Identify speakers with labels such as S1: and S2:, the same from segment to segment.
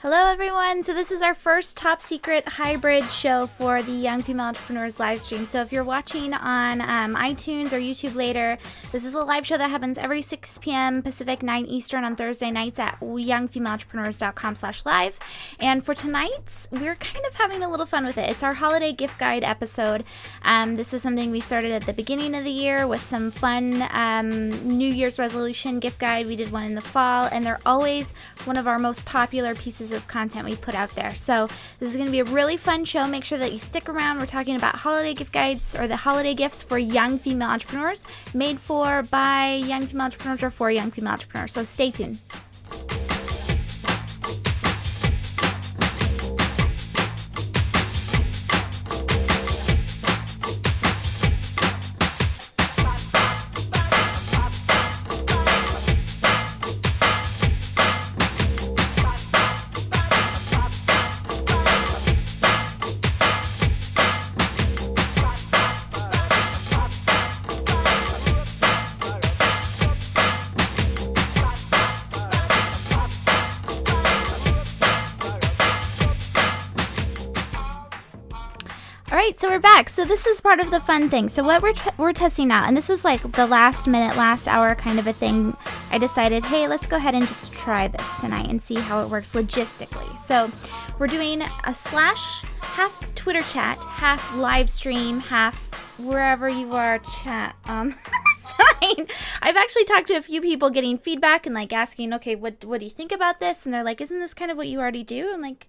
S1: Hello, everyone. So, this is our first top secret hybrid show for the Young Female Entrepreneurs live stream. So, if you're watching on um, iTunes or YouTube later, this is a live show that happens every 6 p.m. Pacific, 9 Eastern on Thursday nights at youngfemaleentrepreneurs.com slash live. And for tonight's, we're kind of having a little fun with it. It's our holiday gift guide episode. Um, this is something we started at the beginning of the year with some fun um, New Year's resolution gift guide. We did one in the fall, and they're always one of our most popular pieces pieces of content we put out there. So this is going to be a really fun show. Make sure that you stick around. We're talking about holiday gift guides or the holiday gifts for young female entrepreneurs, made for by young female entrepreneurs or for young female entrepreneurs. So stay tuned. So this is part of the fun thing. So what we're t- we're testing out, and this was like the last minute, last hour kind of a thing. I decided, hey, let's go ahead and just try this tonight and see how it works logistically. So we're doing a slash half Twitter chat, half live stream, half wherever you are chat. Um. I've actually talked to a few people getting feedback and like asking, okay, what what do you think about this? And they're like, isn't this kind of what you already do? I'm like,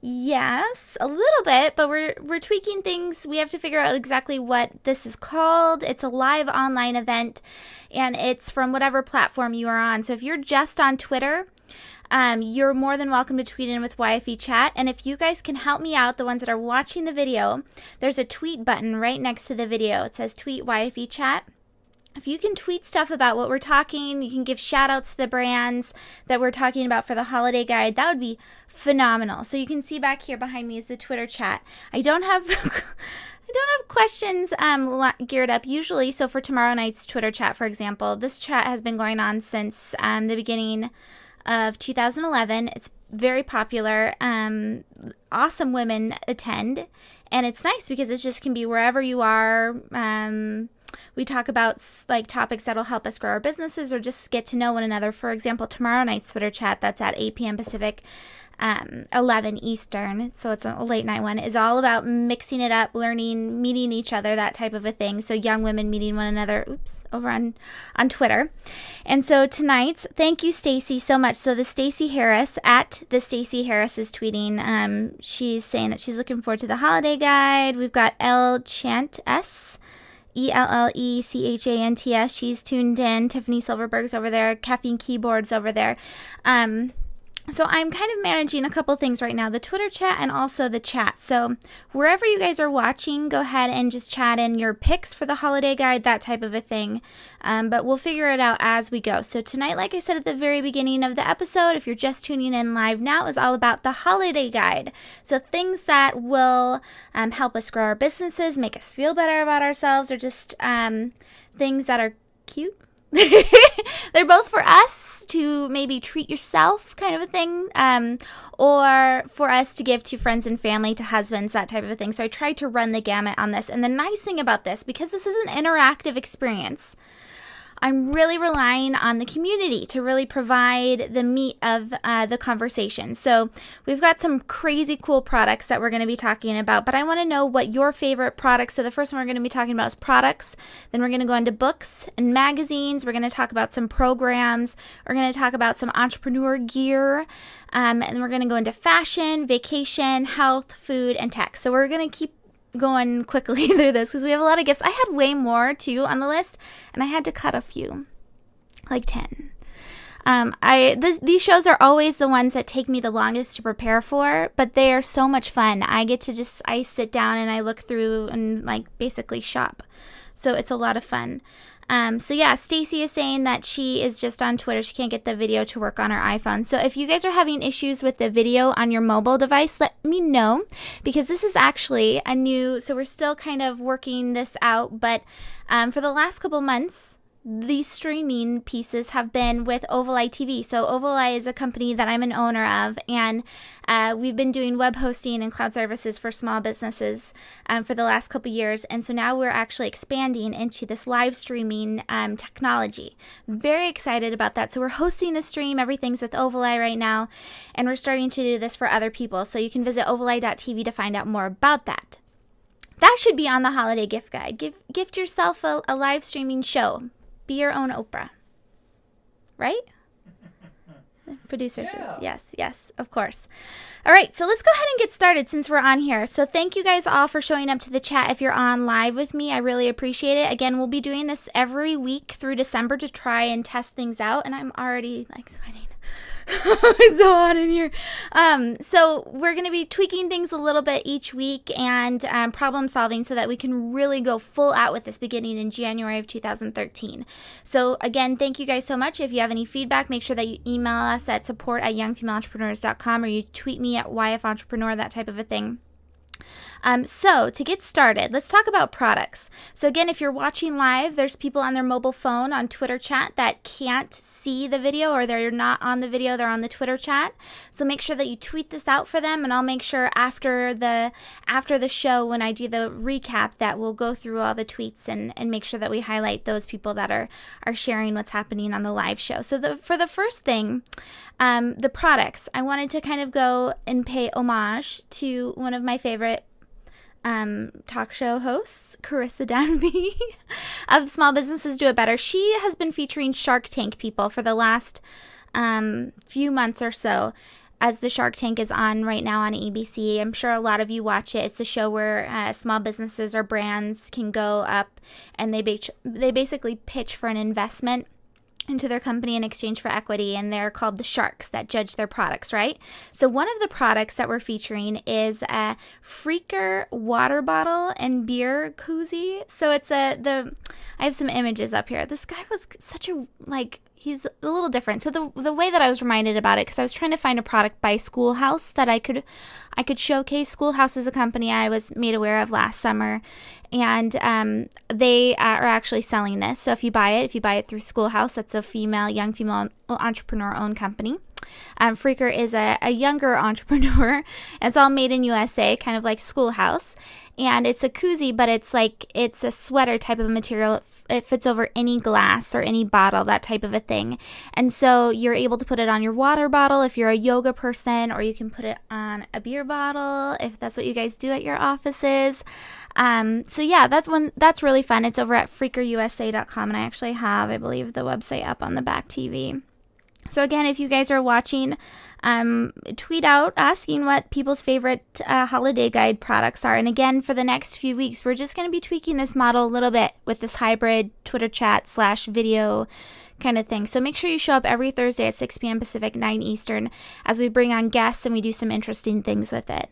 S1: Yes, a little bit, but we're we're tweaking things. We have to figure out exactly what this is called. It's a live online event and it's from whatever platform you are on. So if you're just on Twitter, um, you're more than welcome to tweet in with YFE chat. And if you guys can help me out, the ones that are watching the video, there's a tweet button right next to the video. It says tweet YFE chat if you can tweet stuff about what we're talking, you can give shout outs to the brands that we're talking about for the holiday guide, that would be phenomenal. So you can see back here behind me is the Twitter chat. I don't have I don't have questions um, geared up usually. So for tomorrow night's Twitter chat, for example, this chat has been going on since um, the beginning of 2011. It's very popular. Um, awesome women attend, and it's nice because it just can be wherever you are. Um, we talk about like topics that'll help us grow our businesses or just get to know one another. For example, tomorrow night's Twitter chat that's at 8 p.m. Pacific, um, 11 Eastern, so it's a late night one, is all about mixing it up, learning, meeting each other, that type of a thing. So young women meeting one another. Oops, over on on Twitter. And so tonight's, thank you, Stacy, so much. So the Stacy Harris at the Stacy Harris is tweeting. Um, she's saying that she's looking forward to the holiday guide. We've got L Chant S E L L E C H A N T S. She's tuned in. Tiffany Silverberg's over there. Caffeine Keyboards over there. Um, so I'm kind of managing a couple things right now the Twitter chat and also the chat. So wherever you guys are watching, go ahead and just chat in your picks for the holiday guide, that type of a thing. Um, but we'll figure it out as we go. So tonight, like I said at the very beginning of the episode, if you're just tuning in live now, is all about the holiday guide. So things that will um, help us grow our businesses, make us feel better about ourselves, or just um, things that are cute they're both for us to maybe treat yourself kind of a thing um, or for us to give to friends and family to husbands that type of a thing. So i tried to run the gamut on this. And the nice thing about this because this is an interactive experience I'm really relying on the community to really provide the meat of uh, the conversation. So, we've got some crazy cool products that we're going to be talking about, but I want to know what your favorite products. So, the first one we're going to be talking about is products. Then, we're going to go into books and magazines. We're going to talk about some programs. We're going to talk about some entrepreneur gear. Um, and we're going to go into fashion, vacation, health, food, and tech. So, we're going to keep going quickly through this because we have a lot of gifts. I had way more too on the list, and I had to cut a few, like 10. Um, I th- these shows are always the ones that take me the longest to prepare for, but they are so much fun. I get to just I sit down and I look through and like basically shop, so it's a lot of fun. Um, so yeah, Stacy is saying that she is just on Twitter. She can't get the video to work on her iPhone. So if you guys are having issues with the video on your mobile device, let me know because this is actually a new. So we're still kind of working this out, but um, for the last couple months, these streaming pieces have been with Ovaleye TV. So Ovaleye is a company that I'm an owner of, and uh, we've been doing web hosting and cloud services for small businesses um, for the last couple years, and so now we're actually expanding into this live streaming um, technology. Very excited about that. So we're hosting the stream. Everything's with Ovaleye right now, and we're starting to do this for other people. So you can visit ovaleye.tv to find out more about that. That should be on the holiday gift guide. Give gift yourself a, a live streaming show. Be your own Oprah. Right? producer yeah. says yes, yes, of course. All right, so let's go ahead and get started since we're on here. So thank you guys all for showing up to the chat if you're on live with me. I really appreciate it. Again, we'll be doing this every week through December to try and test things out, and I'm already like sweating. it's so hot in here. Um, so we're going to be tweaking things a little bit each week and um, problem solving so that we can really go full out with this beginning in January of 2013. So again, thank you guys so much. If you have any feedback, make sure that you email us at support at youngfemaleentrepreneurs.com or you tweet me at YF Entrepreneur, that type of a thing. Um, so, to get started, let's talk about products. So, again, if you're watching live, there's people on their mobile phone on Twitter chat that can't see the video or they're not on the video, they're on the Twitter chat. So, make sure that you tweet this out for them and I'll make sure after the after the show when I do the recap that we'll go through all the tweets and and make sure that we highlight those people that are are sharing what's happening on the live show. So, the for the first thing, um, the products, I wanted to kind of go and pay homage to one of my favorite um, talk show hosts, Carissa Danby of Small Businesses Do It Better. She has been featuring Shark Tank people for the last um, few months or so. As the Shark Tank is on right now on ABC, I'm sure a lot of you watch it. It's a show where uh, small businesses or brands can go up and they they basically pitch for an investment into their company in exchange for equity, and they're called the sharks that judge their products, right? So, one of the products that we're featuring is a Freaker water bottle and beer koozie. So, it's a, the, I have some images up here. This guy was such a, like, he's a little different. So the the way that I was reminded about it cuz I was trying to find a product by Schoolhouse that I could I could showcase Schoolhouse is a company I was made aware of last summer and um, they are actually selling this. So if you buy it, if you buy it through Schoolhouse, that's a female young female entrepreneur owned company. Um, Freaker is a, a younger entrepreneur. it's all made in USA, kind of like Schoolhouse and it's a koozie, but it's like it's a sweater type of material. It, fits over any glass or any bottle, that type of a thing. And so you're able to put it on your water bottle if you're a yoga person, or you can put it on a beer bottle if that's what you guys do at your offices. Um, so yeah, that's one that's really fun. It's over at freakerusa.com, and I actually have, I believe, the website up on the back TV. So again, if you guys are watching, um, tweet out asking what people's favorite uh, holiday guide products are. And again, for the next few weeks, we're just going to be tweaking this model a little bit with this hybrid Twitter chat slash video kind of thing. So make sure you show up every Thursday at 6 p.m. Pacific, 9 Eastern, as we bring on guests and we do some interesting things with it.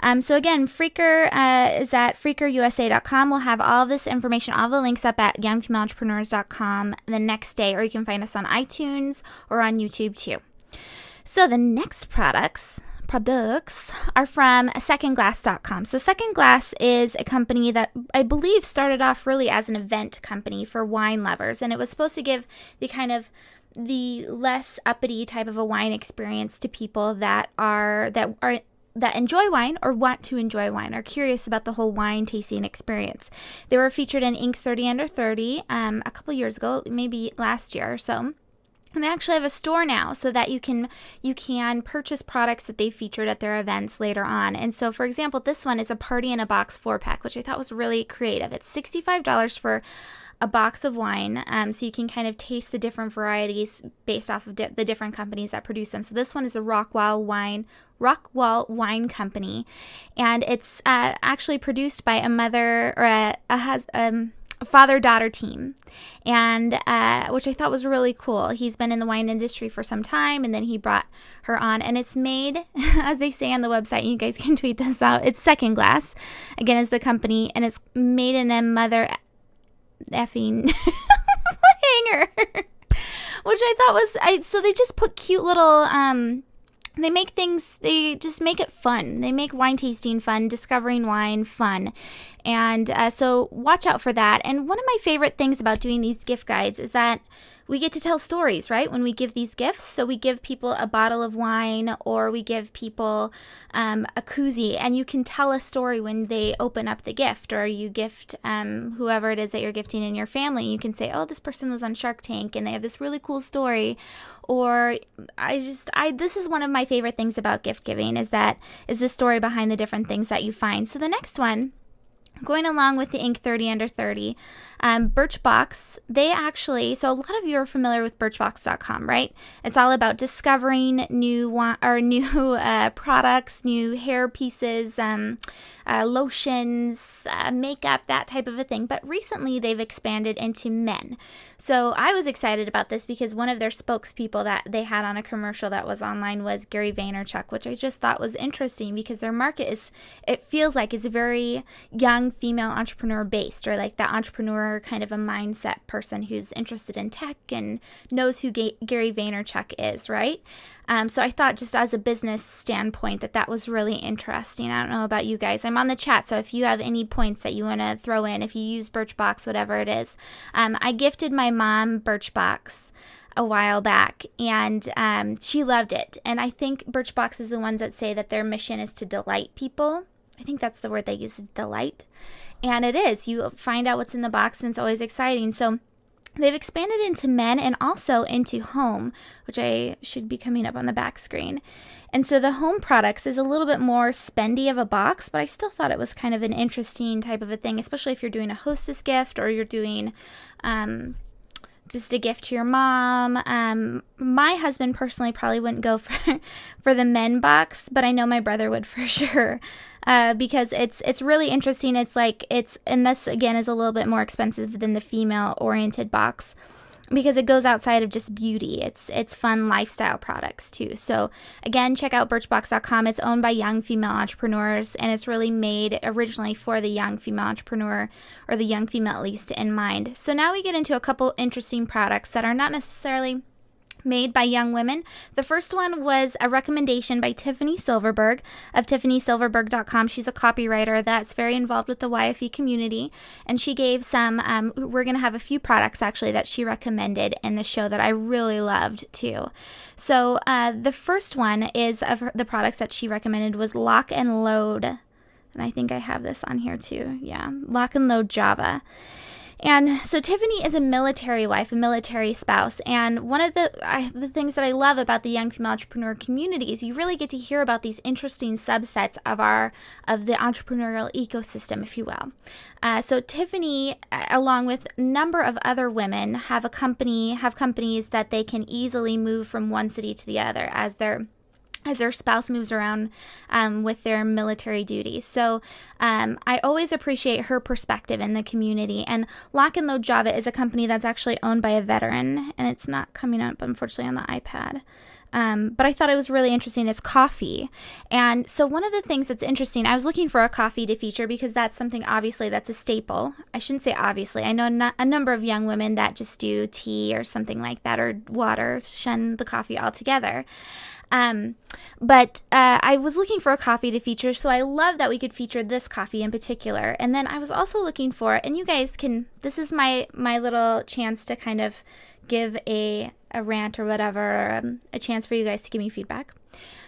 S1: Um, so again, Freaker uh, is at freakerusa.com. We'll have all this information, all the links up at youngfemaleentrepreneurs.com the next day, or you can find us on iTunes or on YouTube too. So the next products products are from secondglass.com. So Second Glass is a company that I believe started off really as an event company for wine lovers and it was supposed to give the kind of the less uppity type of a wine experience to people that are that are that enjoy wine or want to enjoy wine or curious about the whole wine tasting experience. They were featured in Inc.'s 30 Under 30 um, a couple years ago, maybe last year or so and they actually have a store now so that you can you can purchase products that they featured at their events later on. And so for example this one is a party in a box four pack which i thought was really creative. It's $65 for a box of wine um, so you can kind of taste the different varieties based off of di- the different companies that produce them. So this one is a rockwell wine rockwell wine company. And it's uh, actually produced by a mother or a, a um father daughter team. And uh, which i thought was really cool. He's been in the wine industry for some time and then he brought her on and it's made as they say on the website you guys can tweet this out it's second glass. Again is the company and it's made in a mother effing hangar. Which i thought was i so they just put cute little um they make things they just make it fun. They make wine tasting fun discovering wine fun. And uh, so watch out for that. And one of my favorite things about doing these gift guides is that we get to tell stories, right? When we give these gifts. So we give people a bottle of wine or we give people um, a koozie, and you can tell a story when they open up the gift or you gift um, whoever it is that you're gifting in your family. You can say, oh, this person was on Shark Tank and they have this really cool story. Or I just, I, this is one of my favorite things about gift giving is that, is the story behind the different things that you find. So the next one Going along with the Inc. 30 Under 30, um, Birchbox, they actually, so a lot of you are familiar with Birchbox.com, right? It's all about discovering new or new uh, products, new hair pieces, um, uh, lotions, uh, makeup, that type of a thing. But recently they've expanded into men. So I was excited about this because one of their spokespeople that they had on a commercial that was online was Gary Vaynerchuk, which I just thought was interesting because their market is, it feels like it's very young female entrepreneur based or like that entrepreneur kind of a mindset person who's interested in tech and knows who Ga- Gary Vaynerchuk is, right? Um, so I thought just as a business standpoint that that was really interesting. I don't know about you guys. I'm on the chat, so if you have any points that you want to throw in, if you use Birchbox, whatever it is, um, I gifted my mom Birchbox a while back and um, she loved it. And I think Birchbox is the ones that say that their mission is to delight people. I think that's the word they use is delight. And it is. You find out what's in the box and it's always exciting. So They've expanded into men and also into home, which I should be coming up on the back screen. And so the home products is a little bit more spendy of a box, but I still thought it was kind of an interesting type of a thing, especially if you're doing a hostess gift or you're doing um, just a gift to your mom. Um, my husband personally probably wouldn't go for for the men box, but I know my brother would for sure. Uh, because it's it's really interesting. It's like it's and this again is a little bit more expensive than the female oriented box because it goes outside of just beauty. It's it's fun lifestyle products too. So again, check out birchbox.com. It's owned by young female entrepreneurs and it's really made originally for the young female entrepreneur or the young female at least in mind. So now we get into a couple interesting products that are not necessarily made by young women. The first one was a recommendation by Tiffany Silverberg of tiffanysilverberg.com. She's a copywriter that's very involved with the YFE community, and she gave some. Um, we're going to have a few products actually that she recommended in the show that I really loved too. So uh, the first one is of the products that she recommended was Lock and Load, and I think I have this on here too. Yeah, Lock and Load Java. And so Tiffany is a military wife, a military spouse, and one of the I, the things that I love about the young female entrepreneur community is you really get to hear about these interesting subsets of our of the entrepreneurial ecosystem, if you will. Uh, so Tiffany, along with a number of other women, have a company have companies that they can easily move from one city to the other as they're as their spouse moves around um, with their military duties. So um, I always appreciate her perspective in the community. And Lock and Load Java is a company that's actually owned by a veteran, and it's not coming up, unfortunately, on the iPad. Um, but I thought it was really interesting. It's coffee. And so, one of the things that's interesting, I was looking for a coffee to feature because that's something obviously that's a staple. I shouldn't say obviously. I know a number of young women that just do tea or something like that or water, shun the coffee altogether. Um, but uh, I was looking for a coffee to feature, so I love that we could feature this coffee in particular. And then I was also looking for, and you guys can, this is my my little chance to kind of give a a rant or whatever, um, a chance for you guys to give me feedback.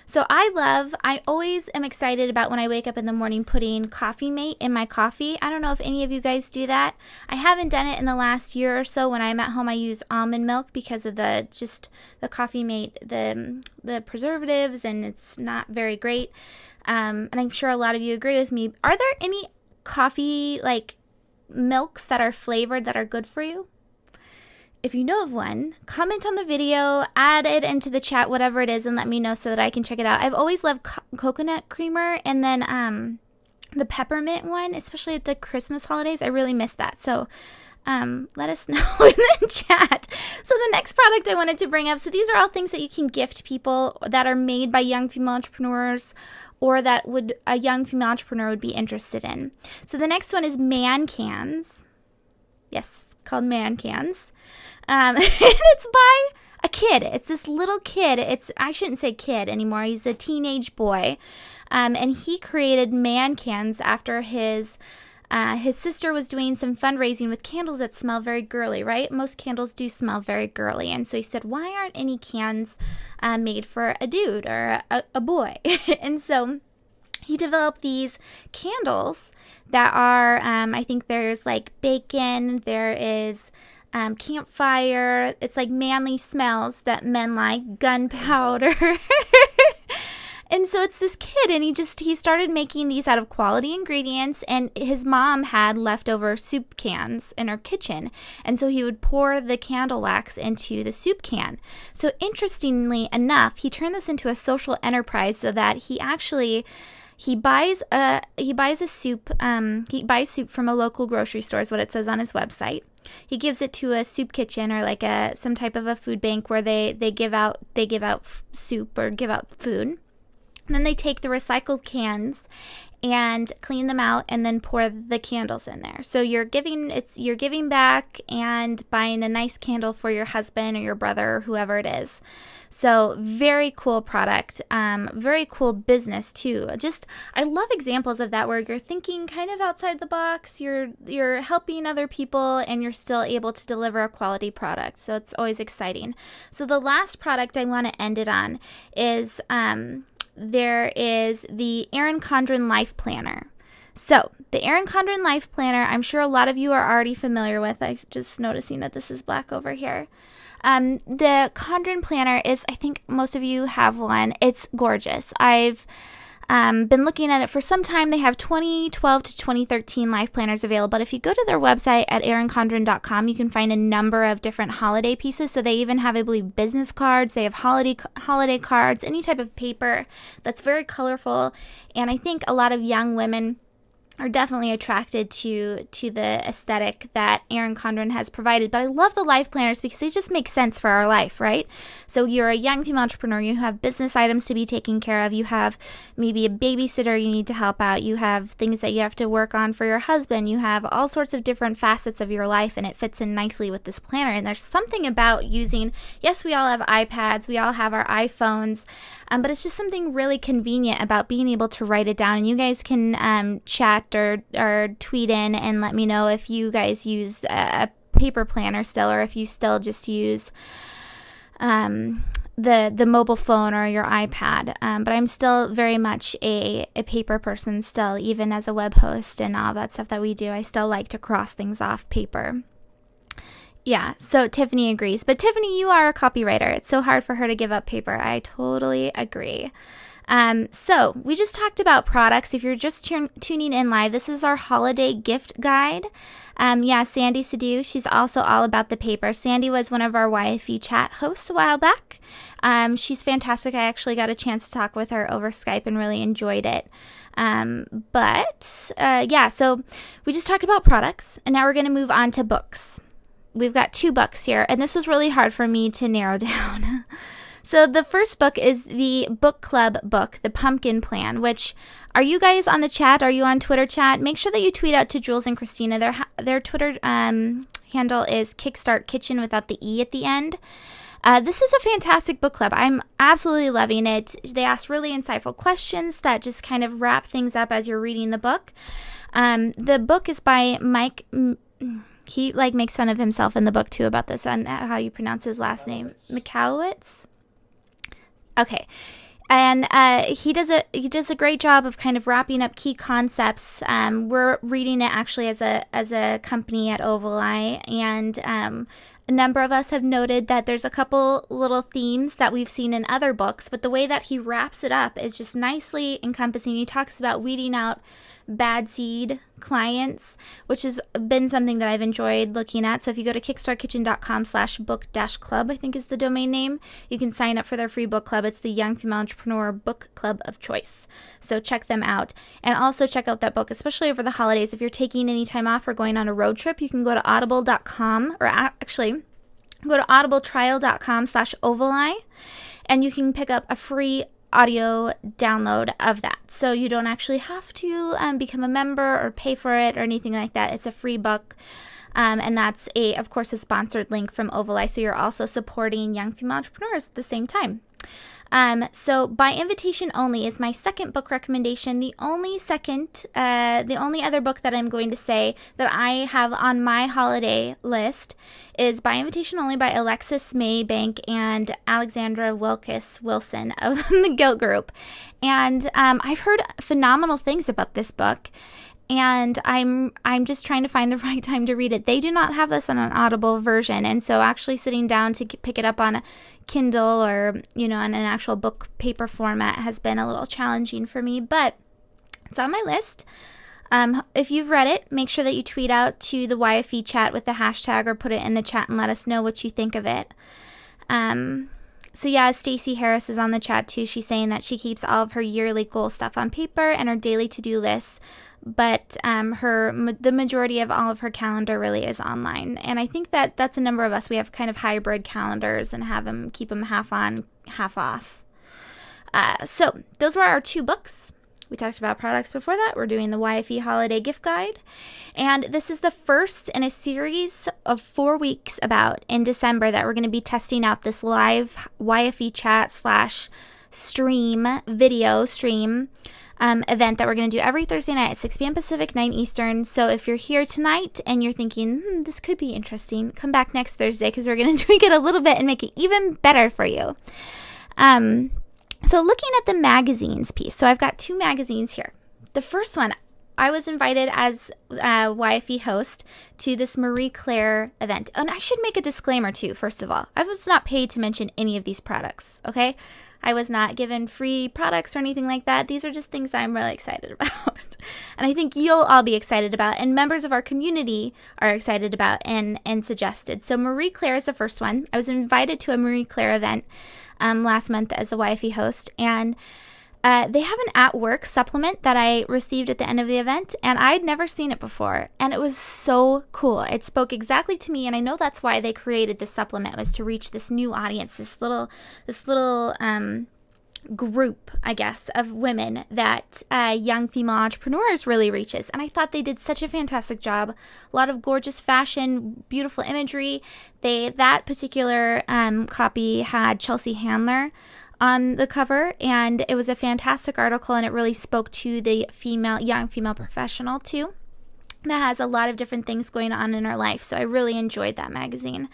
S1: So I love, I always am excited about when I wake up in the morning putting Coffee Mate in my coffee. I don't know if any of you guys do that. I haven't done it in the last year or so. When I'm at home, I use almond milk because of the just the Coffee Mate, the the preservatives, and it's not very great. Um, and I'm sure a lot of you agree with me. Are there any coffee like milks that are flavored that are good for you? If you know of one, comment on the video, add it into the chat, whatever it is, and let me know so that I can check it out. I've always loved co- coconut creamer and then um, the peppermint one, especially at the Christmas holidays. I really miss that. So um, let us know in the chat. So the next product I wanted to bring up. So these are all things that you can gift people that are made by young female entrepreneurs or that would a young female entrepreneur would be interested in. So the next one is man cans. Yes, called man cans. Um, and it's by a kid. It's this little kid. It's I shouldn't say kid anymore. He's a teenage boy, um, and he created man cans after his. Uh, his sister was doing some fundraising with candles that smell very girly, right? Most candles do smell very girly. And so he said, Why aren't any cans uh, made for a dude or a, a boy? and so he developed these candles that are, um, I think there's like bacon, there is um, campfire. It's like manly smells that men like, gunpowder. and so it's this kid, and he just he started making these out of quality ingredients. And his mom had leftover soup cans in her kitchen, and so he would pour the candle wax into the soup can. So interestingly enough, he turned this into a social enterprise so that he actually he buys a he buys a soup um, he buys soup from a local grocery store is what it says on his website. He gives it to a soup kitchen or like a some type of a food bank where they they give out they give out f- soup or give out food. And then they take the recycled cans and clean them out and then pour the candles in there. So you're giving it's you're giving back and buying a nice candle for your husband or your brother or whoever it is. So very cool product, um, very cool business too. Just I love examples of that where you're thinking kind of outside the box. You're you're helping other people and you're still able to deliver a quality product. So it's always exciting. So the last product I want to end it on is um, there is the Erin Condren Life Planner. So, the Erin Condren Life Planner, I'm sure a lot of you are already familiar with. I'm just noticing that this is black over here. Um, the Condren Planner is, I think most of you have one. It's gorgeous. I've um, been looking at it for some time. They have 2012 to 2013 life planners available. But if you go to their website at erincondren.com, you can find a number of different holiday pieces. So they even have, I believe, business cards. They have holiday holiday cards, any type of paper that's very colorful. And I think a lot of young women are definitely attracted to to the aesthetic that Erin Condren has provided. But I love the life planners because they just make sense for our life, right? So you're a young female entrepreneur, you have business items to be taken care of, you have maybe a babysitter you need to help out, you have things that you have to work on for your husband, you have all sorts of different facets of your life, and it fits in nicely with this planner. And there's something about using, yes, we all have iPads, we all have our iPhones, um, but it's just something really convenient about being able to write it down. And you guys can um, chat or, or tweet in and let me know if you guys use a paper planner still or if you still just use um, the the mobile phone or your iPad. Um, but I'm still very much a, a paper person still, even as a web host and all that stuff that we do. I still like to cross things off paper. Yeah, so Tiffany agrees. But Tiffany, you are a copywriter. It's so hard for her to give up paper. I totally agree. Um, so we just talked about products. If you're just tuning in live, this is our holiday gift guide. Um, yeah, Sandy Sadu, she's also all about the paper. Sandy was one of our YFE chat hosts a while back. Um, she's fantastic. I actually got a chance to talk with her over Skype and really enjoyed it. Um, but uh, yeah, so we just talked about products, and now we're going to move on to books. We've got two books here, and this was really hard for me to narrow down. So the first book is the book club book, The Pumpkin Plan, which are you guys on the chat? Are you on Twitter chat? Make sure that you tweet out to Jules and Christina. Their their Twitter um, handle is Kickstart Kitchen without the E at the end. Uh, this is a fantastic book club. I'm absolutely loving it. They ask really insightful questions that just kind of wrap things up as you're reading the book. Um, the book is by Mike. He like makes fun of himself in the book too about this and how you pronounce his last name, Michalowicz. Okay. And uh, he does a he does a great job of kind of wrapping up key concepts. Um, we're reading it actually as a as a company at Oval Eye, and um, a number of us have noted that there's a couple little themes that we've seen in other books, but the way that he wraps it up is just nicely encompassing. He talks about weeding out bad seed clients, which has been something that I've enjoyed looking at. So if you go to kickstartkitchen.com slash book dash club, I think is the domain name, you can sign up for their free book club. It's the Young Female Entrepreneur Book Club of Choice. So check them out. And also check out that book, especially over the holidays. If you're taking any time off or going on a road trip, you can go to audible.com or actually go to audibletrial.com slash ovali and you can pick up a free audio download of that. So you don't actually have to um, become a member or pay for it or anything like that. It's a free book. Um, and that's a, of course, a sponsored link from Ovali. So you're also supporting young female entrepreneurs at the same time. Um, so by invitation only is my second book recommendation. The only second, uh, the only other book that I'm going to say that I have on my holiday list is by invitation only by Alexis Maybank and Alexandra Wilkis Wilson of the Gilt Groupe. And um, I've heard phenomenal things about this book and I'm I'm just trying to find the right time to read it. They do not have this on an Audible version, and so actually sitting down to pick it up on a Kindle or you know on an actual book paper format has been a little challenging for me, but it's on my list. Um, if you've read it, make sure that you tweet out to the YFE chat with the hashtag or put it in the chat and let us know what you think of it. Um, so yeah, Stacy Harris is on the chat too. She's saying that she keeps all of her yearly goal stuff on paper and her daily to-do lists but um, her the majority of all of her calendar really is online. And i think that that's a number of us we have kind of hybrid calendars and have them keep them half on half off. Uh, so those were our two books. We talked about products before that. We're doing the yfe holiday gift guide. And this is the first in a series of four weeks about in december that we're going to be testing out this live yfe chat slash stream video stream um, event that we're going to do every Thursday night at 6 p.m. Pacific, 9 Eastern. So if you're here tonight and you're thinking, hmm, this could be interesting, come back next Thursday because we're going to tweak it a little bit and make it even better for you. Um, so looking at the magazines piece, so I've got two magazines here. The first one, I was invited as a YFE host to this Marie Claire event. And I should make a disclaimer too, first of all. I was not paid to mention any of these products, okay? I was not given free products or anything like that. These are just things I'm really excited about. and I think you'll all be excited about and members of our community are excited about and and suggested. So Marie Claire is the first one. I was invited to a Marie Claire event um, last month as a YFE host and uh, they have an at work supplement that I received at the end of the event, and I'd never seen it before. And it was so cool. It spoke exactly to me, and I know that's why they created this supplement was to reach this new audience, this little, this little um, group, I guess, of women that uh, young female entrepreneurs really reaches. And I thought they did such a fantastic job. A lot of gorgeous fashion, beautiful imagery. They that particular um, copy had Chelsea Handler on the cover and it was a fantastic article and it really spoke to the female young female professional too that has a lot of different things going on in her life so i really enjoyed that magazine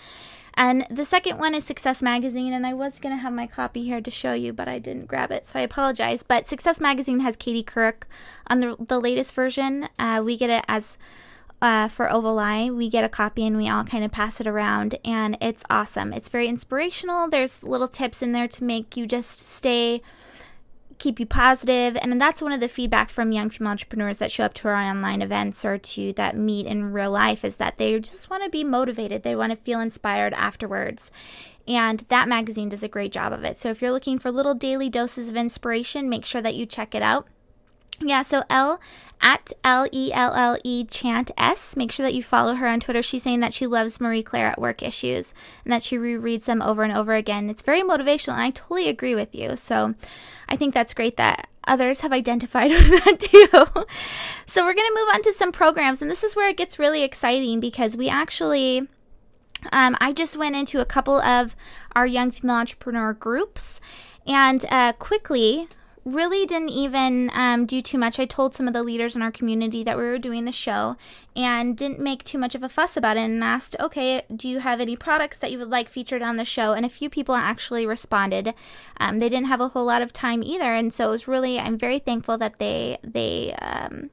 S1: and the second one is Success Magazine, and I was going to have my copy here to show you, but I didn't grab it, so I apologize. But Success Magazine has Katie Couric on the, the latest version. Uh, we get it as uh, for Ovali. We get a copy and we all kind of pass it around, and it's awesome. It's very inspirational. There's little tips in there to make you just stay, keep you positive, and that's one of the feedback from young female entrepreneurs that show up to our online events or to that meet in real life is that they just want to be motivated. They want to feel inspired afterwards. And that magazine does a great job of it. So if you're looking for little daily doses of inspiration, make sure that you check it out. Yeah, so L at L E L L E chant S. Make sure that you follow her on Twitter. She's saying that she loves Marie Claire at work issues and that she rereads them over and over again. It's very motivational, and I totally agree with you. So I think that's great that others have identified with that too. so we're going to move on to some programs, and this is where it gets really exciting because we actually. Um, I just went into a couple of our young female entrepreneur groups, and uh, quickly, really didn't even um, do too much. I told some of the leaders in our community that we were doing the show and didn't make too much of a fuss about it and asked, okay, do you have any products that you would like featured on the show? And a few people actually responded. Um, they didn't have a whole lot of time either. And so it was really, I'm very thankful that they, they, um,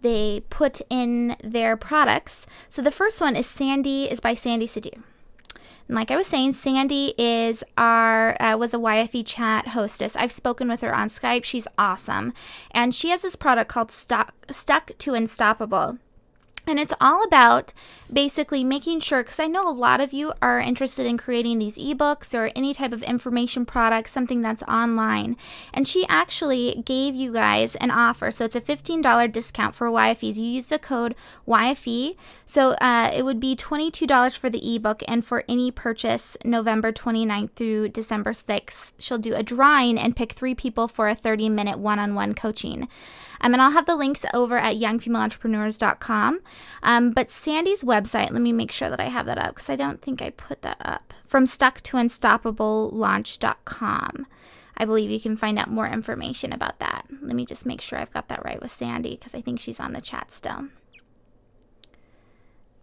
S1: they put in their products. So the first one is Sandy is by Sandy Sadu. And like I was saying, Sandy is our uh, was a YFE chat hostess. I've spoken with her on Skype. She's awesome, and she has this product called Stuck Stuck to Unstoppable. And it's all about basically making sure, because I know a lot of you are interested in creating these ebooks or any type of information product, something that's online. And she actually gave you guys an offer. So it's a $15 discount for YFEs. You use the code YFE. So uh, it would be $22 for the ebook. And for any purchase November 29th through December 6th, she'll do a drawing and pick three people for a 30 minute one on one coaching. Um, and I'll have the links over at youngfemaleentrepreneurs.com. Um, but Sandy's website, let me make sure that I have that up because I don't think I put that up. From stuck to. I believe you can find out more information about that. Let me just make sure I've got that right with Sandy because I think she's on the chat still.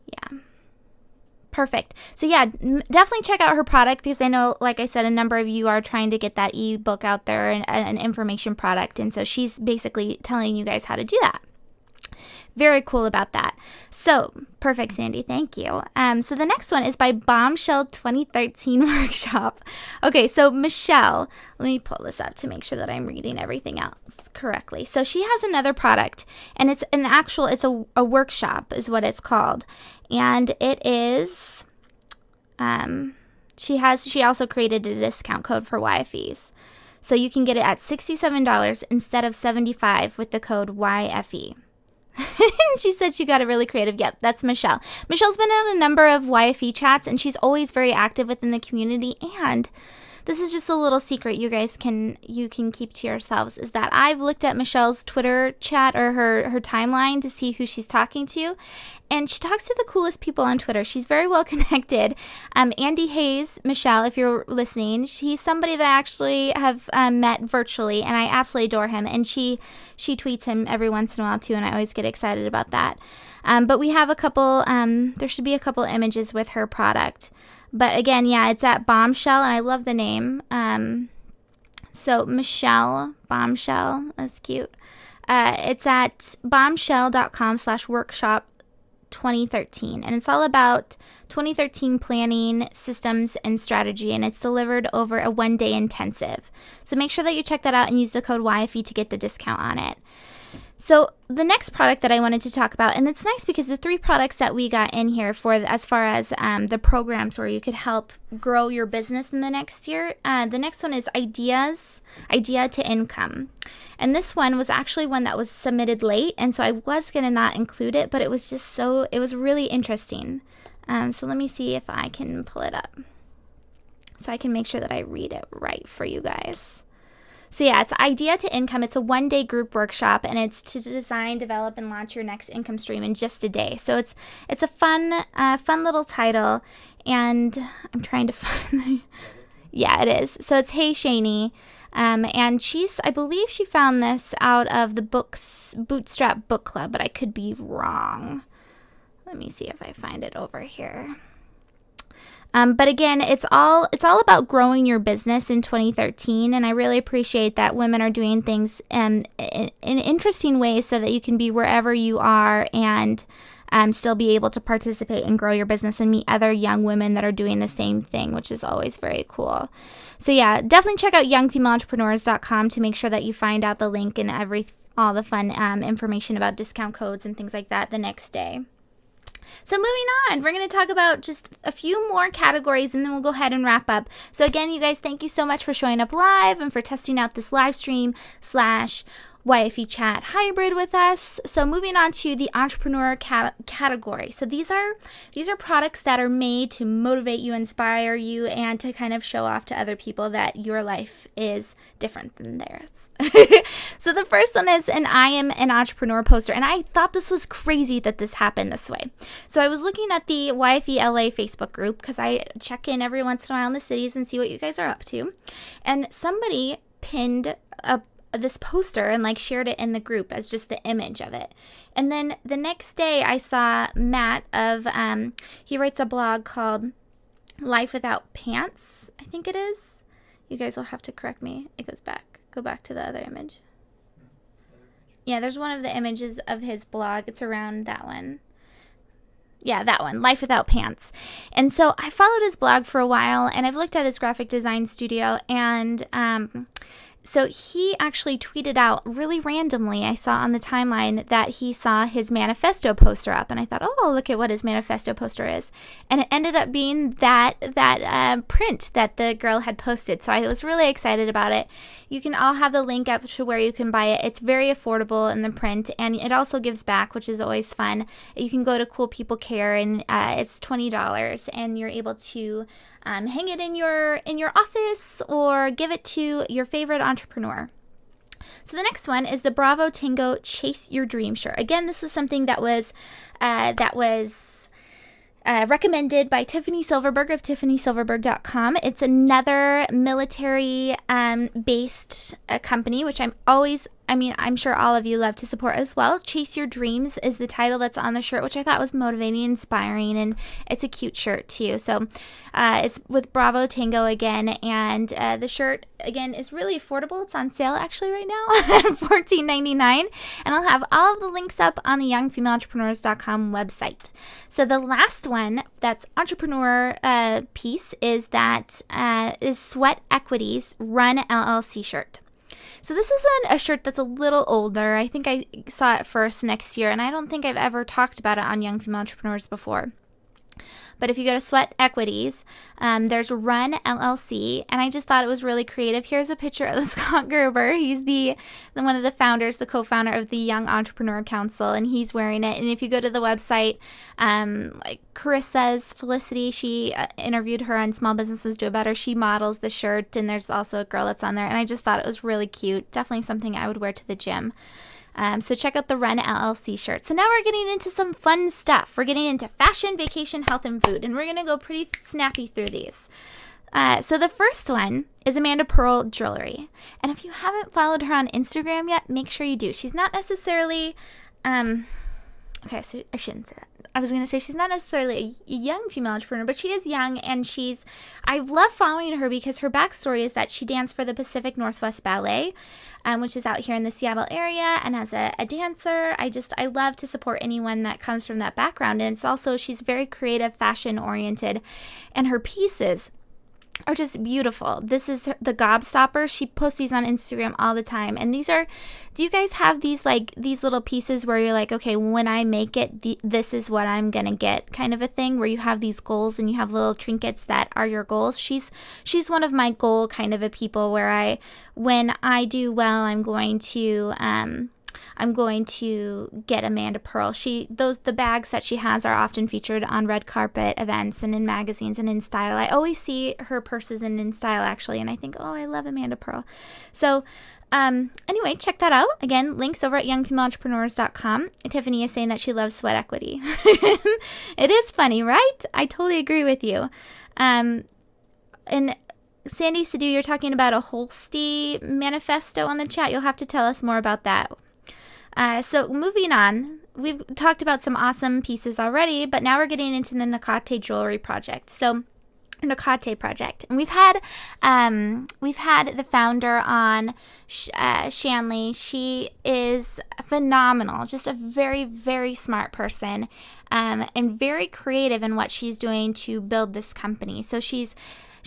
S1: Yeah. Perfect. So yeah, definitely check out her product because I know, like I said, a number of you are trying to get that ebook out there and an information product, and so she's basically telling you guys how to do that very cool about that. So, perfect, Sandy. Thank you. Um, so, the next one is by Bombshell 2013 Workshop. Okay, so Michelle, let me pull this up to make sure that I'm reading everything else correctly. So, she has another product, and it's an actual, it's a, a workshop, is what it's called. And it is, um, she has, she also created a discount code for YFEs. So you can get it at $67 instead of 75 with the code YFE. she said she got a really creative. Yep, that's Michelle. Michelle's been in a number of YFE chats and she's always very active within the community and this is just a little secret you guys can you can keep to yourselves is that I've looked at Michelle's Twitter chat or her her timeline to see who she's talking to and she talks to the coolest people on Twitter. She's very well connected. Um, Andy Hayes, Michelle, if you're listening, he's somebody that I actually have um, met virtually, and I absolutely adore him. And she she tweets him every once in a while too, and I always get excited about that. Um, but we have a couple. Um, there should be a couple images with her product. But again, yeah, it's at Bombshell, and I love the name. Um, so Michelle Bombshell, that's cute. Uh, it's at bombshell.com slash workshop 2013 and it's all about 2013 planning systems and strategy and it's delivered over a one day intensive so make sure that you check that out and use the code YFE to get the discount on it so the next product that I wanted to talk about, and it's nice because the three products that we got in here for as far as um, the programs where you could help grow your business in the next year. Uh, the next one is ideas, idea to income, and this one was actually one that was submitted late, and so I was gonna not include it, but it was just so it was really interesting. Um, so let me see if I can pull it up, so I can make sure that I read it right for you guys. So yeah, it's idea to income. It's a one day group workshop, and it's to design, develop, and launch your next income stream in just a day. So it's it's a fun uh, fun little title, and I'm trying to find. The, yeah, it is. So it's Hey Shani. Um, and she's, I believe she found this out of the books Bootstrap Book Club, but I could be wrong. Let me see if I find it over here. Um, but again, it's all it's all about growing your business in 2013, and I really appreciate that women are doing things um, in, in interesting ways so that you can be wherever you are and um, still be able to participate and grow your business and meet other young women that are doing the same thing, which is always very cool. So yeah, definitely check out youngfemaleentrepreneurs.com to make sure that you find out the link and every all the fun um, information about discount codes and things like that the next day. So, moving on, we're going to talk about just a few more categories and then we'll go ahead and wrap up. So, again, you guys, thank you so much for showing up live and for testing out this live stream slash YFE chat hybrid with us. So moving on to the entrepreneur cat- category. So these are these are products that are made to motivate you, inspire you, and to kind of show off to other people that your life is different than theirs. so the first one is an I am an entrepreneur poster, and I thought this was crazy that this happened this way. So I was looking at the YFE LA Facebook group because I check in every once in a while in the cities and see what you guys are up to, and somebody pinned a this poster and like shared it in the group as just the image of it. And then the next day I saw Matt of um he writes a blog called Life Without Pants, I think it is. You guys will have to correct me. It goes back. Go back to the other image. Yeah, there's one of the images of his blog. It's around that one. Yeah, that one, Life Without Pants. And so I followed his blog for a while and I've looked at his graphic design studio and um so he actually tweeted out really randomly. I saw on the timeline that he saw his manifesto poster up, and I thought, "Oh, look at what his manifesto poster is!" And it ended up being that that uh, print that the girl had posted. So I was really excited about it. You can all have the link up to where you can buy it. It's very affordable in the print, and it also gives back, which is always fun. You can go to Cool People Care, and uh, it's twenty dollars, and you're able to um, hang it in your in your office or give it to your favorite entrepreneur. So the next one is the Bravo Tango Chase Your Dream shirt. Again, this was something that was uh, that was uh, recommended by Tiffany Silverberg of tiffanysilverberg.com. It's another military um, based uh, company, which I'm always I mean, I'm sure all of you love to support as well. Chase Your Dreams is the title that's on the shirt, which I thought was motivating, inspiring, and it's a cute shirt too. So uh, it's with Bravo Tango again, and uh, the shirt again is really affordable. It's on sale actually right now at $14.99, and I'll have all the links up on the YoungFemaleEntrepreneurs.com website. So the last one that's entrepreneur uh, piece is that uh, is Sweat Equities Run LLC shirt. So this is an, a shirt that's a little older. I think I saw it first next year, and I don't think I've ever talked about it on Young Female Entrepreneurs before. But if you go to Sweat Equities, um, there's Run LLC, and I just thought it was really creative. Here's a picture of Scott Gerber. He's the, the one of the founders, the co-founder of the Young Entrepreneur Council, and he's wearing it. And if you go to the website, um, like Carissa's Felicity, she uh, interviewed her on Small Businesses Do It Better. She models the shirt, and there's also a girl that's on there, and I just thought it was really cute. Definitely something I would wear to the gym. Um, so check out the Run LLC shirt. So now we're getting into some fun stuff. We're getting into fashion, vacation, health, and food, and we're gonna go pretty snappy through these. Uh, so the first one is Amanda Pearl Jewelry, and if you haven't followed her on Instagram yet, make sure you do. She's not necessarily, um, okay, so I shouldn't say that. I was going to say she's not necessarily a young female entrepreneur, but she is young and she's, I love following her because her backstory is that she danced for the Pacific Northwest Ballet, um, which is out here in the Seattle area. And as a, a dancer, I just, I love to support anyone that comes from that background. And it's also, she's very creative, fashion oriented, and her pieces are just beautiful. This is the gobstopper. She posts these on Instagram all the time. And these are do you guys have these like these little pieces where you're like, okay, when I make it, the, this is what I'm to get kind of a thing where you have these goals and you have little trinkets that are your goals. She's she's one of my goal kind of a people where I when I do well, I'm going to um I'm going to get Amanda Pearl. She those the bags that she has are often featured on red carpet events and in magazines and in style. I always see her purses in in style actually, and I think, oh, I love Amanda Pearl. So um, anyway, check that out. Again, links over at youngfemaleentrepreneurs.com. Tiffany is saying that she loves sweat equity. it is funny, right? I totally agree with you. Um, and Sandy Sadu, you're talking about a Holstee manifesto on the chat. You'll have to tell us more about that. Uh, so moving on, we've talked about some awesome pieces already, but now we're getting into the Nakate Jewelry Project. So Nakate project, and we've had um, we've had the founder on uh, Shanley. She is phenomenal, just a very very smart person, um, and very creative in what she's doing to build this company. So she's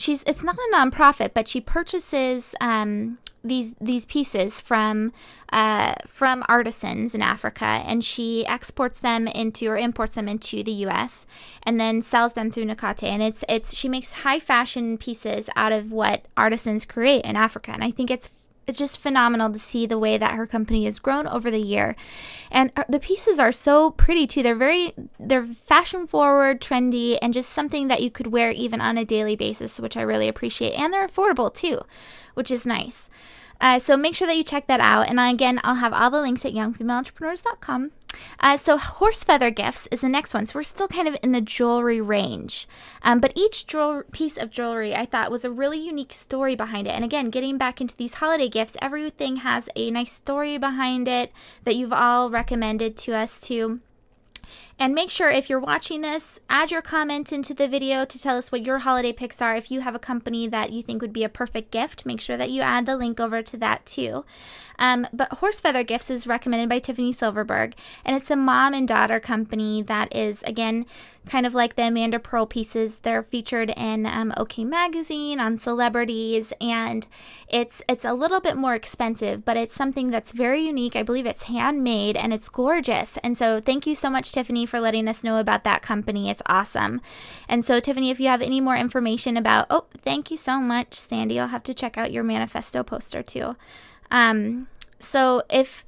S1: she's it's not a nonprofit, but she purchases um, these these pieces from uh, from artisans in Africa, and she exports them into or imports them into the U.S. and then sells them through Nakate. And it's it's she makes high fashion pieces out of what artisans create in Africa, and I think it's it's just phenomenal to see the way that her company has grown over the year and uh, the pieces are so pretty too they're very they're fashion forward trendy and just something that you could wear even on a daily basis which i really appreciate and they're affordable too which is nice uh, so make sure that you check that out. And again, I'll have all the links at youngfemaleentrepreneurs.com. Uh, so horse feather gifts is the next one. So we're still kind of in the jewelry range. Um, but each jewel- piece of jewelry I thought was a really unique story behind it. And again, getting back into these holiday gifts, everything has a nice story behind it that you've all recommended to us to and make sure if you're watching this, add your comment into the video to tell us what your holiday picks are. If you have a company that you think would be a perfect gift, make sure that you add the link over to that too. Um, but Horse Feather Gifts is recommended by Tiffany Silverberg, and it's a mom and daughter company that is, again, kind of like the Amanda Pearl pieces. They're featured in um, OK Magazine on celebrities, and it's it's a little bit more expensive, but it's something that's very unique. I believe it's handmade and it's gorgeous. And so, thank you so much, Tiffany, for letting us know about that company. It's awesome. And so, Tiffany, if you have any more information about, oh, thank you so much, Sandy. I'll have to check out your manifesto poster too. Um, so if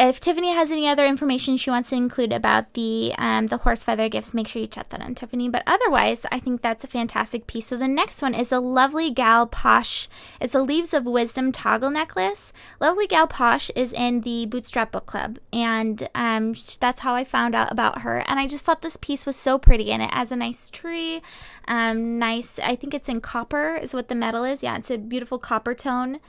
S1: if Tiffany has any other information she wants to include about the um, the horse feather gifts, make sure you check that on Tiffany. But otherwise, I think that's a fantastic piece. So the next one is a Lovely Gal Posh. It's a Leaves of Wisdom toggle necklace. Lovely Gal Posh is in the Bootstrap Book Club, and um, that's how I found out about her. And I just thought this piece was so pretty, and it has a nice tree, um, nice. I think it's in copper is what the metal is. Yeah, it's a beautiful copper tone.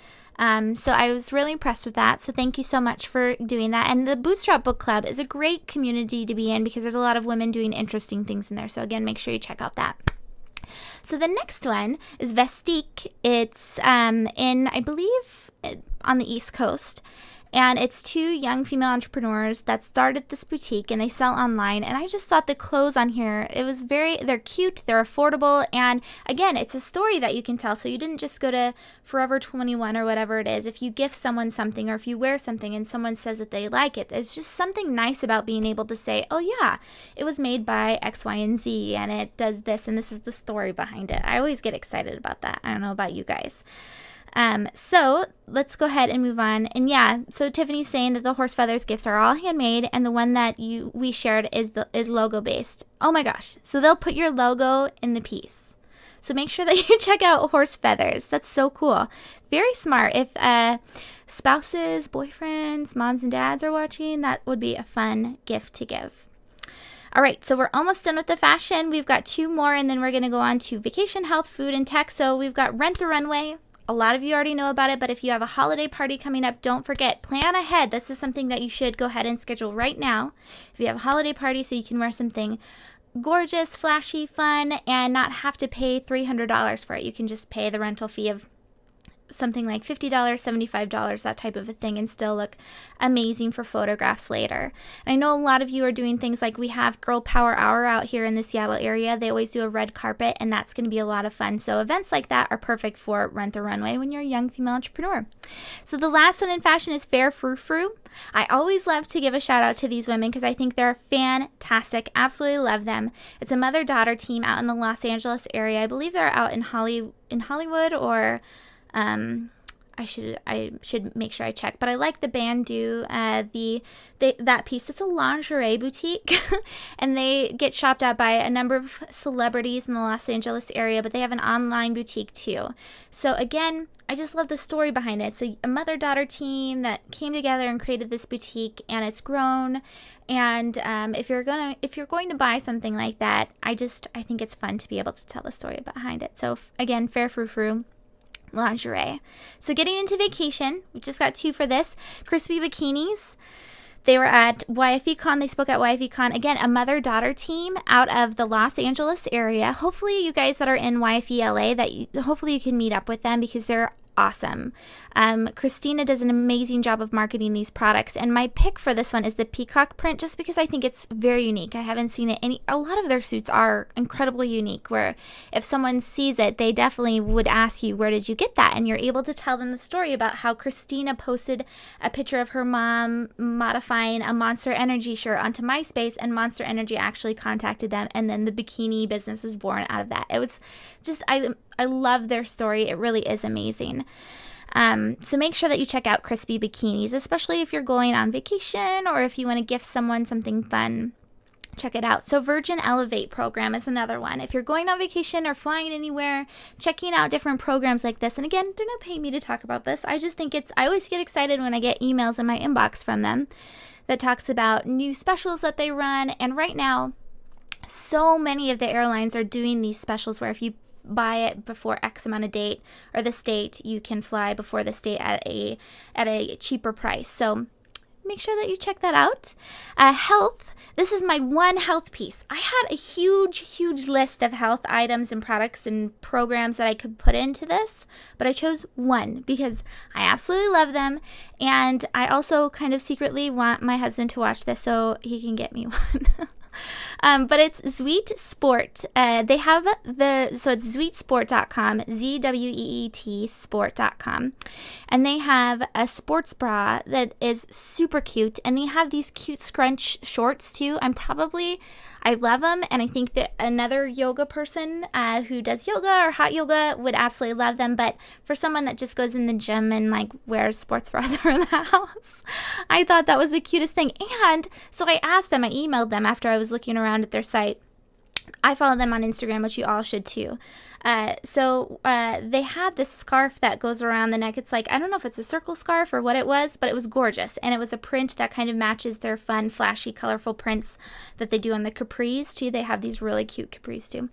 S1: Um, so I was really impressed with that. So thank you so much for doing that. And the Bootstrap Book Club is a great community to be in because there's a lot of women doing interesting things in there. So again, make sure you check out that. So the next one is Vestique. It's um, in, I believe, on the East Coast and it's two young female entrepreneurs that started this boutique and they sell online. And i just thought the clothes on here it was very they're cute they're affordable. And again it's a story that you can tell. So you didn't just go to forever 21 or whatever it is. If you gift someone something or if you wear something and someone says that they like it there's just something nice about being able to say oh yeah it was made by x y and z and it does this and this is the story behind it. I always get excited about that. I don't know about you guys um, so let's go ahead and move on. And yeah, so Tiffany's saying that the horse feathers gifts are all handmade, and the one that you we shared is the is logo based. Oh my gosh! So they'll put your logo in the piece. So make sure that you check out horse feathers. That's so cool. Very smart. If uh, spouses, boyfriends, moms, and dads are watching, that would be a fun gift to give. All right, so we're almost done with the fashion. We've got two more, and then we're going to go on to vacation, health, food, and tech. So we've got Rent the Runway, a lot of you already know about it, but if you have a holiday party coming up, don't forget, plan ahead. This is something that you should go ahead and schedule right now. If you have a holiday party, so you can wear something gorgeous, flashy, fun, and not have to pay $300 for it. You can just pay the rental fee of something like $50, $75, that type of a thing, and still look amazing for photographs later. And I know a lot of you are doing things like we have Girl Power Hour out here in the Seattle area. They always do a red carpet, and that's going to be a lot of fun. So, events like that are perfect for Rent the Runway when you're a young female entrepreneur. So, the last one in fashion is Faire Frou Frou. I always love to give a shout out to these women because I think they're fantastic. Absolutely love them. It's a mother daughter team out in the Los Angeles area. I believe they're out in Holly in Hollywood or um, I should I should make sure I check, but I like the bandeau, uh, the they, that piece. It's a lingerie boutique, and they get shopped at by a number of celebrities in the Los Angeles area. But they have an online boutique too. So again, I just love the story behind it. It's a, a mother daughter team that came together and created this boutique, and it's grown. And um, if you're gonna if you're going to buy something like that, I just I think it's fun to be able to tell the story behind it. So again, Faire Frou Frou lingerie. So getting into vacation, we just got two for this. Crispy bikinis. They were at YFECon. They spoke at YFECon. Again, a mother daughter team out of the Los Angeles area. Hopefully, you guys that are in YFE LA, that you, hopefully you can meet up with them because they're awesome. Um, Christina does an amazing job of marketing these products, and my pick for this one is the peacock print, just because I think it's very unique. I haven't seen it any. A lot of their suits are incredibly unique. Where if someone sees it, they definitely would ask you, "Where did you get that?" And you're able to tell them the story about how Christina posted a picture of her mom modifying a Monster Energy shirt onto MySpace, and Monster Energy actually contacted them, and then the bikini business was born out of that. It was just I I love their story. It really is amazing. Um, so make sure that you check out Crispy Bikinis, especially if you're going on vacation or if you want to gift someone something fun. Check it out. So, Virgin Elevate program is another one. If you're going on vacation or flying anywhere, checking out different programs like this. And again, they're not paying me to talk about this. I just think it's, I always get excited when I get emails in my inbox from them that talks about new specials that they run. And right now, so many of the airlines are doing these specials where if you buy it before X amount of date or the state, you can fly before the state at a at a cheaper price. So make sure that you check that out. Uh, health. This is my one health piece. I had a huge, huge list of health items and products and programs that I could put into this, but I chose one because I absolutely love them. And I also kind of secretly want my husband to watch this so he can get me one. Um, but it's Zweet Sport. Uh, they have the, so it's zweetsport.com, Z W E E T sport.com. And they have a sports bra that is super cute. And they have these cute scrunch shorts too. I'm probably, I love them, and I think that another yoga person uh, who does yoga or hot yoga would absolutely love them. But for someone that just goes in the gym and like wears sports bras around the house, I thought that was the cutest thing. And so I asked them, I emailed them after I was looking around at their site. I follow them on Instagram, which you all should too. Uh, so uh, they had this scarf that goes around the neck. It's like, I don't know if it's a circle scarf or what it was, but it was gorgeous. And it was a print that kind of matches their fun, flashy, colorful prints that they do on the capris too. They have these really cute capris too.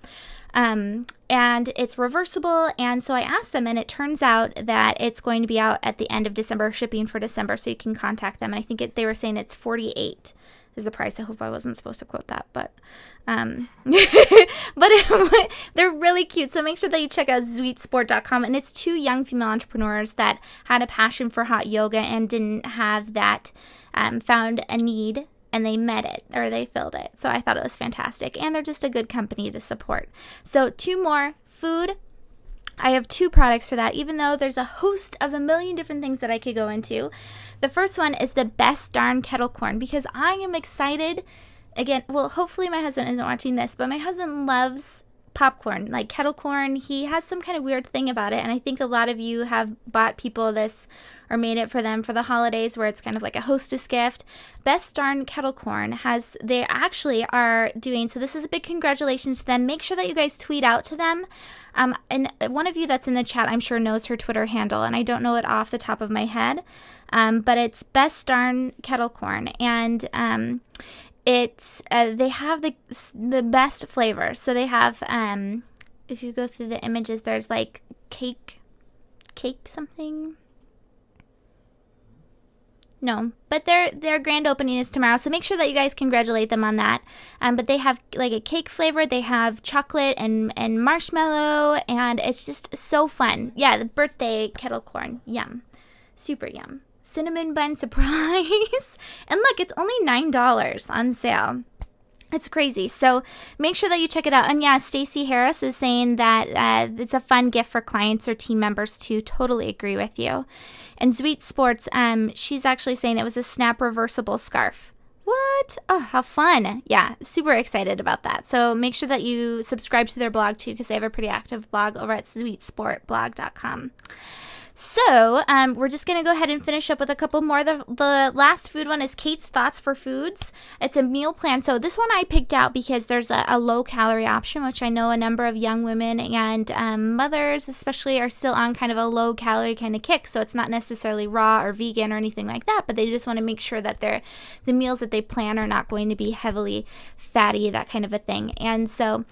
S1: Um, and it's reversible. And so I asked them, and it turns out that it's going to be out at the end of December, shipping for December. So you can contact them. And I think it, they were saying it's 48 is the price. I hope I wasn't supposed to quote that, but um, but they're really cute. So make sure that you check out zweetsport.com. And it's two young female entrepreneurs that had a passion for hot yoga and didn't have that, um, found a need and they met it or they filled it. So I thought it was fantastic. And they're just a good company to support. So, two more food. I have two products for that, even though there's a host of a million different things that I could go into. The first one is the best darn kettle corn because I am excited. Again, well, hopefully my husband isn't watching this, but my husband loves popcorn, like kettle corn. He has some kind of weird thing about it, and I think a lot of you have bought people this or made it for them for the holidays where it's kind of like a hostess gift. Best Darn Kettle Corn has, they actually are doing, so this is a big congratulations to them. Make sure that you guys tweet out to them. Um, and one of you that's in the chat, I'm sure, knows her Twitter handle, and I don't know it off the top of my head, um, but it's Best Darn Kettle Corn. And, um, it's uh, they have the the best flavor. So they have um, if you go through the images, there's like cake, cake something. No, but their their grand opening is tomorrow, so make sure that you guys congratulate them on that. Um, but they have like a cake flavor, they have chocolate and and marshmallow, and it's just so fun. Yeah, the birthday kettle corn, yum, super yum. Cinnamon bun surprise, and look, it's only nine dollars on sale. It's crazy. So make sure that you check it out. And yeah, Stacy Harris is saying that uh, it's a fun gift for clients or team members to totally agree with you. And Zweet Sports, um, she's actually saying it was a snap reversible scarf. What? Oh, how fun. Yeah, super excited about that. So make sure that you subscribe to their blog too, because they have a pretty active blog over at zweetsportblog.com. So um, we're just going to go ahead and finish up with a couple more. The, the last food one is Kate's Thoughts for Foods. It's a meal plan. So this one I picked out because there's a, a low calorie option, which I know a number of young women and um, mothers, especially, are still on kind of a low calorie kind of kick. So it's not necessarily raw or vegan or anything like that, but they just want to make sure that they're, the meals that they plan are not going to be heavily fatty, that kind of a thing. And so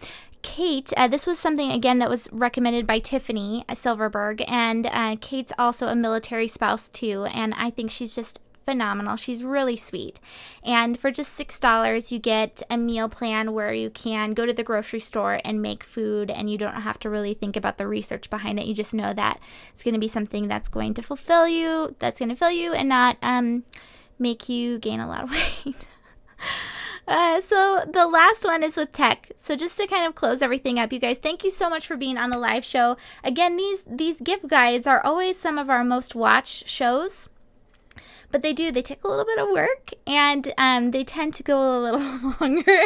S1: Kate, uh, this was something again that was recommended by Tiffany Silverberg, and uh, Kate's also a military spouse too, and I think she's just phenomenal. She's really sweet. And for just $6, you get a meal plan where you can go to the grocery store and make food, and you don't have to really think about the research behind it. You just know that it's going to be something that's going to fulfill you, that's going to fill you, and not um, make you gain a lot of weight. Uh, so the last one is with tech. So just to kind of close everything up, you guys, thank you so much for being on the live show. Again, these these gift guides are always some of our most watched shows but they do they take a little bit of work and um, they tend to go a little longer.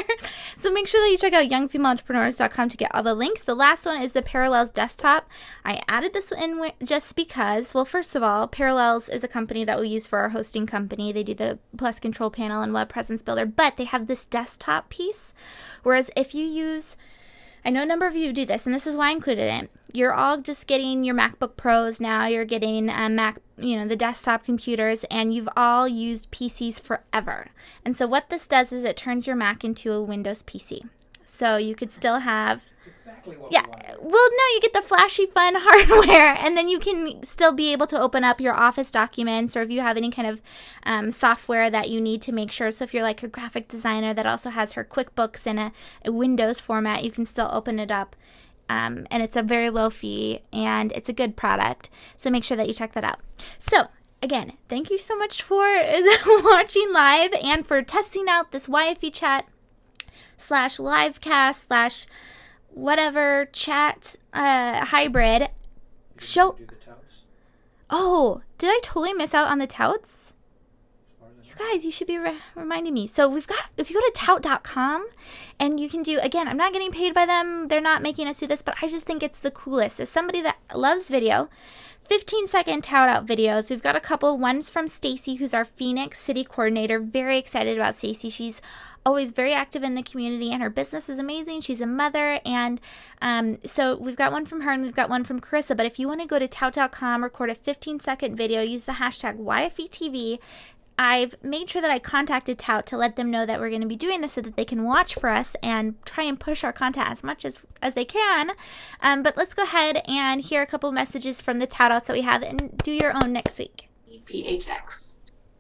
S1: So make sure that you check out youngfemaleentrepreneurs.com to get all the links. The last one is the parallels desktop. I added this in just because well first of all parallels is a company that we use for our hosting company. They do the Plesk control panel and web presence builder but they have this desktop piece whereas if you use I know a number of you do this, and this is why I included it. You're all just getting your MacBook Pros now. You're getting a Mac, you know, the desktop computers, and you've all used PCs forever. And so what this does is it turns your Mac into a Windows PC. So you could still have exactly yeah. We well, no, you get the flashy, fun hardware, and then you can still be able to open up your Office documents, or if you have any kind of um, software that you need to make sure. So if you're like a graphic designer that also has her QuickBooks in a, a Windows format, you can still open it up. Um, and it's a very low fee, and it's a good product. So make sure that you check that out. So again, thank you so much for watching live and for testing out this YFE chat slash livecast slash whatever chat uh, hybrid show. Oh, did I totally miss out on the touts? You guys, you should be re- reminding me. So we've got, if you go to tout.com and you can do, again, I'm not getting paid by them. They're not making us do this, but I just think it's the coolest. As somebody that loves video, 15 second tout out videos. We've got a couple. One's from Stacy, who's our Phoenix City coordinator. Very excited about Stacy. She's always very active in the community and her business is amazing. She's a mother. And um, so we've got one from her and we've got one from Carissa. But if you want to go to tout.com, record a 15 second video, use the hashtag YFETV. I've made sure that I contacted Tout to let them know that we're going to be doing this so that they can watch for us and try and push our content as much as, as they can. Um, but let's go ahead and hear a couple messages from the Tout outs that we have and do your own next week.
S2: PHX.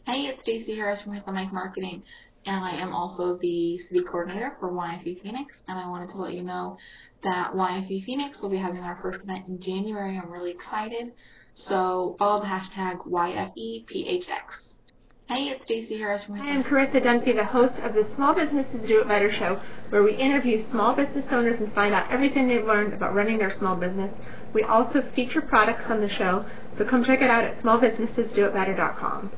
S2: Hey, it's Stacey Harris from Mike Marketing and I am also the city coordinator for YFE Phoenix, and I wanted to let you know that YFE Phoenix will be having our first event in January. I'm really excited. So follow the hashtag YFEPHX. Hey, it's Stacey Harris from
S3: I'm Carissa Dunphy, the host of the Small Businesses Do It Better show, where we interview small business owners and find out everything they've learned about running their small business. We also feature products on the show, so come check it out at smallbusinessesdoitbetter.com.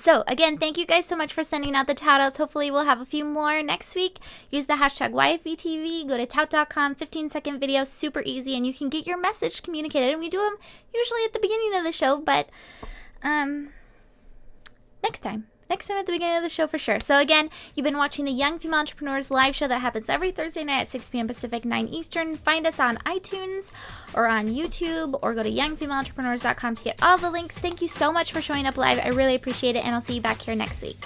S1: So, again, thank you guys so much for sending out the tout outs. Hopefully, we'll have a few more next week. Use the hashtag YFETV. Go to tout.com, 15 second video, super easy, and you can get your message communicated. And we do them usually at the beginning of the show, but um, next time next time at the beginning of the show for sure. So, again, you've been watching the Young Female Entrepreneurs live show that happens every Thursday night at 6 p.m. Pacific, 9 Eastern. Find us on iTunes or on YouTube or go to youngfemaleentrepreneurs.com to get all the links. Thank you so much for showing up live. I really appreciate it, and I'll see you back here next week.